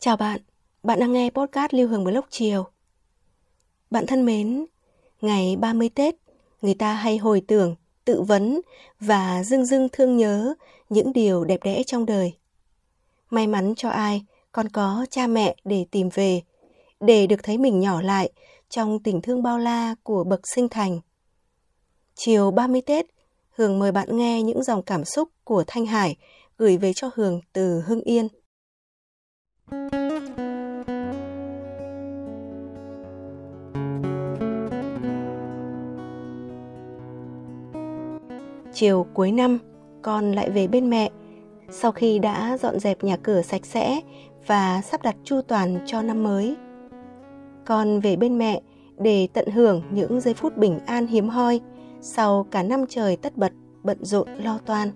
Chào bạn, bạn đang nghe podcast Lưu Hương Blog chiều. Bạn thân mến, ngày 30 Tết, người ta hay hồi tưởng, tự vấn và dưng dưng thương nhớ những điều đẹp đẽ trong đời. May mắn cho ai còn có cha mẹ để tìm về, để được thấy mình nhỏ lại trong tình thương bao la của bậc sinh thành. Chiều 30 Tết, Hương mời bạn nghe những dòng cảm xúc của Thanh Hải gửi về cho Hương từ Hưng Yên. Chiều cuối năm, con lại về bên mẹ. Sau khi đã dọn dẹp nhà cửa sạch sẽ và sắp đặt chu toàn cho năm mới. Con về bên mẹ để tận hưởng những giây phút bình an hiếm hoi sau cả năm trời tất bật bận rộn lo toan.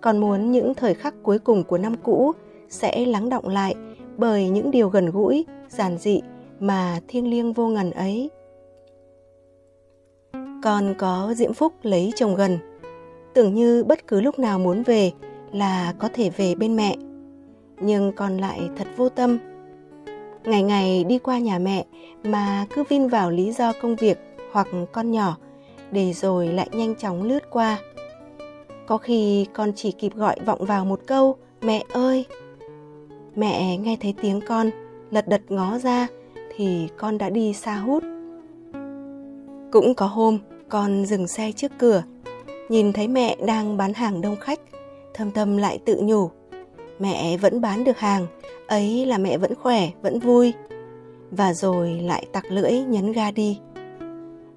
Con muốn những thời khắc cuối cùng của năm cũ sẽ lắng động lại bởi những điều gần gũi, giản dị mà thiêng liêng vô ngần ấy. Còn có diễm phúc lấy chồng gần, tưởng như bất cứ lúc nào muốn về là có thể về bên mẹ. Nhưng còn lại thật vô tâm. Ngày ngày đi qua nhà mẹ mà cứ vin vào lý do công việc hoặc con nhỏ để rồi lại nhanh chóng lướt qua. Có khi con chỉ kịp gọi vọng vào một câu mẹ ơi Mẹ nghe thấy tiếng con, lật đật ngó ra thì con đã đi xa hút. Cũng có hôm con dừng xe trước cửa, nhìn thấy mẹ đang bán hàng đông khách, thâm tâm lại tự nhủ. Mẹ vẫn bán được hàng, ấy là mẹ vẫn khỏe, vẫn vui. Và rồi lại tặc lưỡi nhấn ga đi.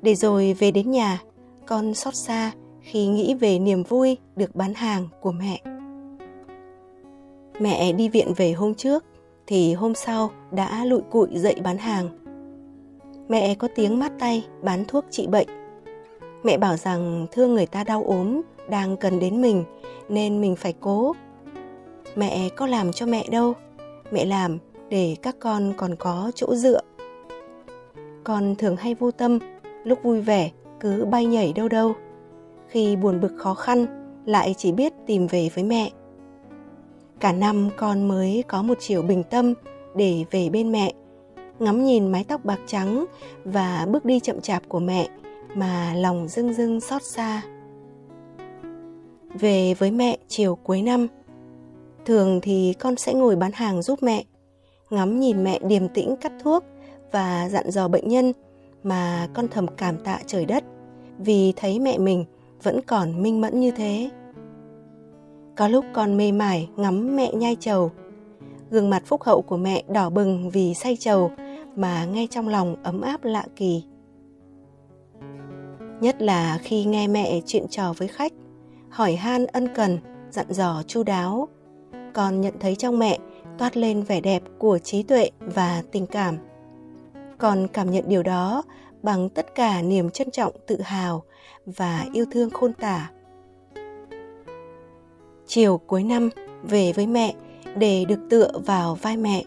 Để rồi về đến nhà, con xót xa khi nghĩ về niềm vui được bán hàng của mẹ. Mẹ đi viện về hôm trước thì hôm sau đã lụi cụi dậy bán hàng. Mẹ có tiếng mát tay bán thuốc trị bệnh. Mẹ bảo rằng thương người ta đau ốm đang cần đến mình nên mình phải cố. Mẹ có làm cho mẹ đâu, mẹ làm để các con còn có chỗ dựa. Con thường hay vô tâm, lúc vui vẻ cứ bay nhảy đâu đâu. Khi buồn bực khó khăn lại chỉ biết tìm về với mẹ Cả năm con mới có một chiều bình tâm để về bên mẹ, ngắm nhìn mái tóc bạc trắng và bước đi chậm chạp của mẹ mà lòng dưng dưng xót xa. Về với mẹ chiều cuối năm, thường thì con sẽ ngồi bán hàng giúp mẹ, ngắm nhìn mẹ điềm tĩnh cắt thuốc và dặn dò bệnh nhân mà con thầm cảm tạ trời đất vì thấy mẹ mình vẫn còn minh mẫn như thế. Có lúc con mê mải ngắm mẹ nhai trầu. Gương mặt phúc hậu của mẹ đỏ bừng vì say trầu mà nghe trong lòng ấm áp lạ kỳ. Nhất là khi nghe mẹ chuyện trò với khách, hỏi han ân cần, dặn dò chu đáo, con nhận thấy trong mẹ toát lên vẻ đẹp của trí tuệ và tình cảm. Con cảm nhận điều đó bằng tất cả niềm trân trọng tự hào và yêu thương khôn tả chiều cuối năm về với mẹ để được tựa vào vai mẹ,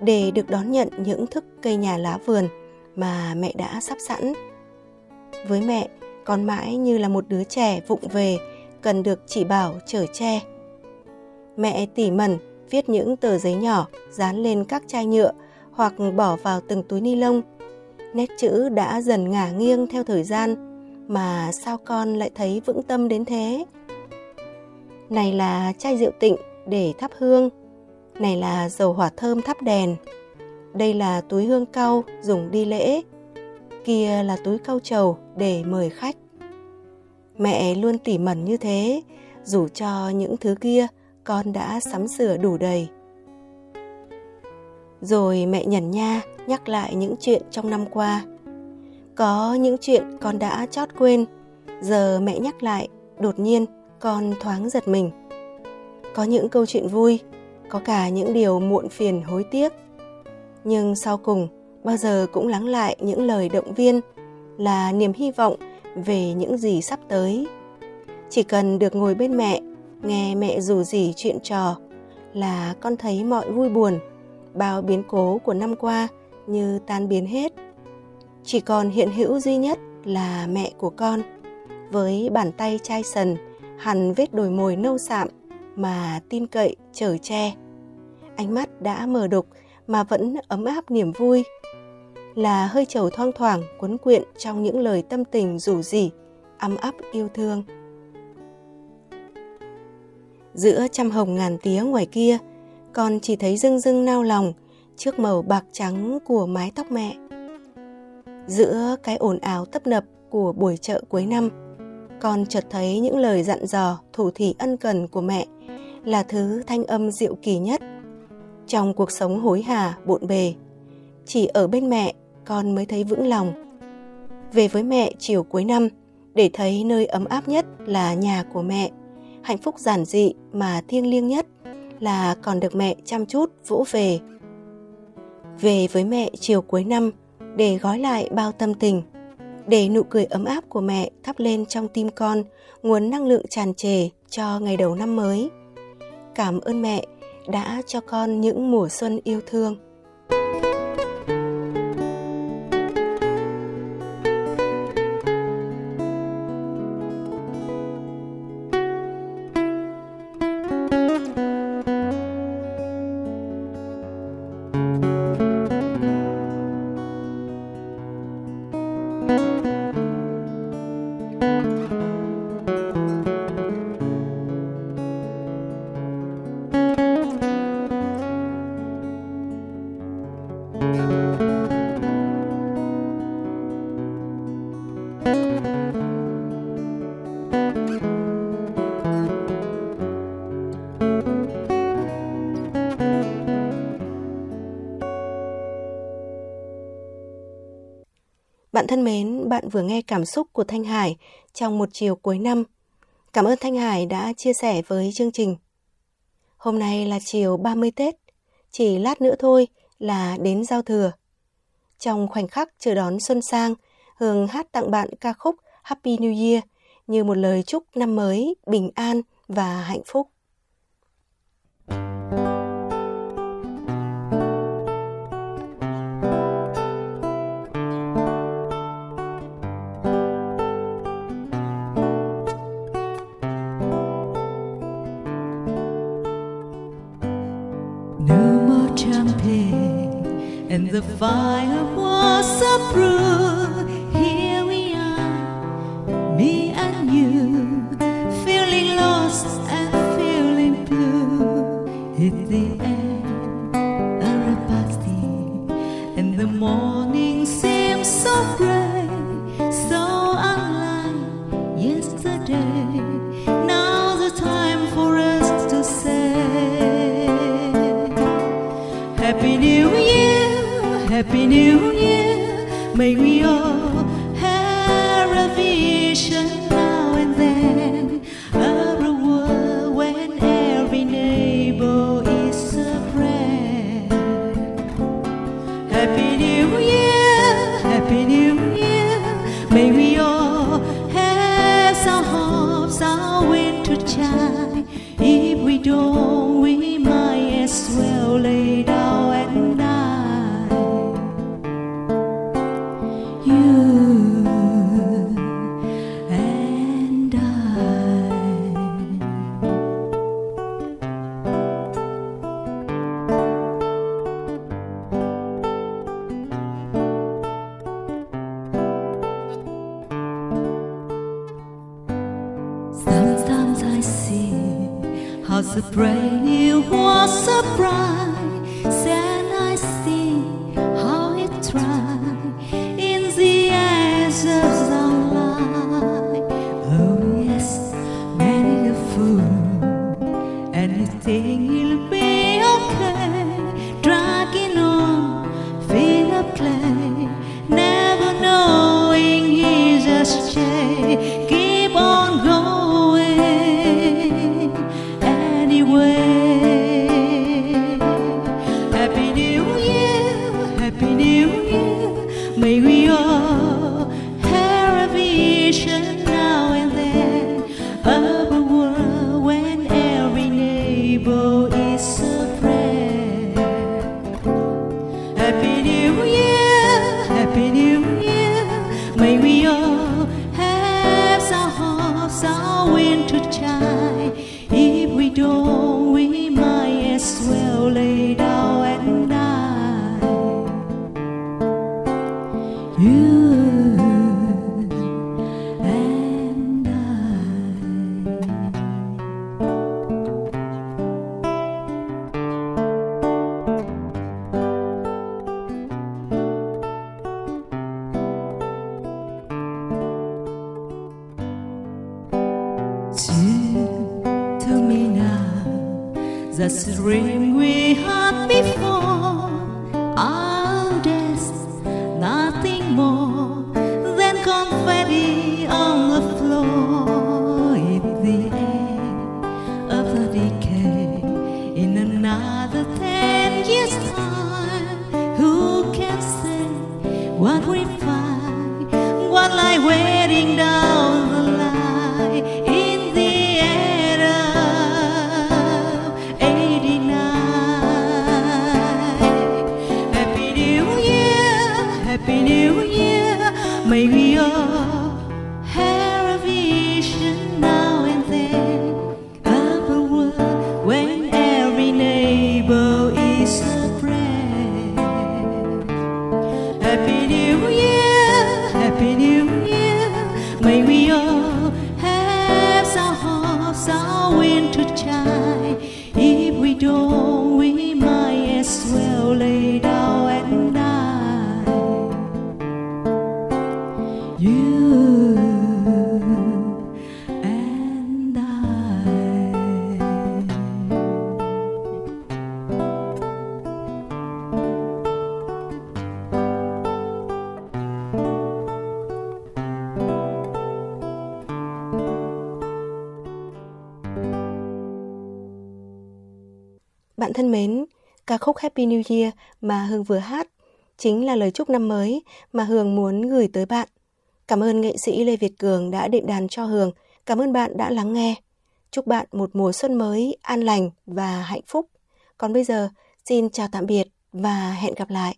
để được đón nhận những thức cây nhà lá vườn mà mẹ đã sắp sẵn. Với mẹ, con mãi như là một đứa trẻ vụng về, cần được chỉ bảo chở che. Mẹ tỉ mẩn viết những tờ giấy nhỏ dán lên các chai nhựa hoặc bỏ vào từng túi ni lông. Nét chữ đã dần ngả nghiêng theo thời gian, mà sao con lại thấy vững tâm đến thế? Này là chai rượu tịnh để thắp hương. Này là dầu hỏa thơm thắp đèn. Đây là túi hương cau dùng đi lễ. Kia là túi cau trầu để mời khách. Mẹ luôn tỉ mẩn như thế, dù cho những thứ kia con đã sắm sửa đủ đầy. Rồi mẹ nhẩn nha nhắc lại những chuyện trong năm qua. Có những chuyện con đã chót quên, giờ mẹ nhắc lại, đột nhiên con thoáng giật mình. Có những câu chuyện vui, có cả những điều muộn phiền hối tiếc. Nhưng sau cùng, bao giờ cũng lắng lại những lời động viên là niềm hy vọng về những gì sắp tới. Chỉ cần được ngồi bên mẹ, nghe mẹ rủ rỉ chuyện trò là con thấy mọi vui buồn, bao biến cố của năm qua như tan biến hết. Chỉ còn hiện hữu duy nhất là mẹ của con, với bàn tay chai sần, hằn vết đồi mồi nâu sạm mà tin cậy chở che. Ánh mắt đã mờ đục mà vẫn ấm áp niềm vui. Là hơi trầu thoang thoảng cuốn quyện trong những lời tâm tình rủ rỉ, ấm áp yêu thương. Giữa trăm hồng ngàn tía ngoài kia, con chỉ thấy rưng rưng nao lòng trước màu bạc trắng của mái tóc mẹ. Giữa cái ồn ào tấp nập của buổi chợ cuối năm, con chợt thấy những lời dặn dò, thủ thỉ ân cần của mẹ, là thứ thanh âm diệu kỳ nhất. Trong cuộc sống hối hả, bộn bề, chỉ ở bên mẹ, con mới thấy vững lòng. Về với mẹ chiều cuối năm, để thấy nơi ấm áp nhất là nhà của mẹ, hạnh phúc giản dị mà thiêng liêng nhất là còn được mẹ chăm chút, vỗ về. Về với mẹ chiều cuối năm, để gói lại bao tâm tình để nụ cười ấm áp của mẹ thắp lên trong tim con, nguồn năng lượng tràn trề cho ngày đầu năm mới. Cảm ơn mẹ đã cho con những mùa xuân yêu thương. Thân mến, bạn vừa nghe cảm xúc của Thanh Hải trong một chiều cuối năm. Cảm ơn Thanh Hải đã chia sẻ với chương trình. Hôm nay là chiều 30 Tết, chỉ lát nữa thôi là đến giao thừa. Trong khoảnh khắc chờ đón xuân sang, Hương hát tặng bạn ca khúc Happy New Year như một lời chúc năm mới bình an và hạnh phúc. And the fire was a brew. Here we are, me and you, feeling lost and feeling blue. It's the end of a party, and the morning seems so gray, so unlike yesterday. Happy New Year. May we all must pray you away. The spring we had before. Days, nothing more than confetti on the floor. In the end of the decay. in another ten years' time, who can say what we May Bạn thân mến, ca khúc Happy New Year mà Hương vừa hát chính là lời chúc năm mới mà Hương muốn gửi tới bạn. Cảm ơn nghệ sĩ Lê Việt Cường đã đệm đàn cho Hương. Cảm ơn bạn đã lắng nghe. Chúc bạn một mùa xuân mới an lành và hạnh phúc. Còn bây giờ, xin chào tạm biệt và hẹn gặp lại.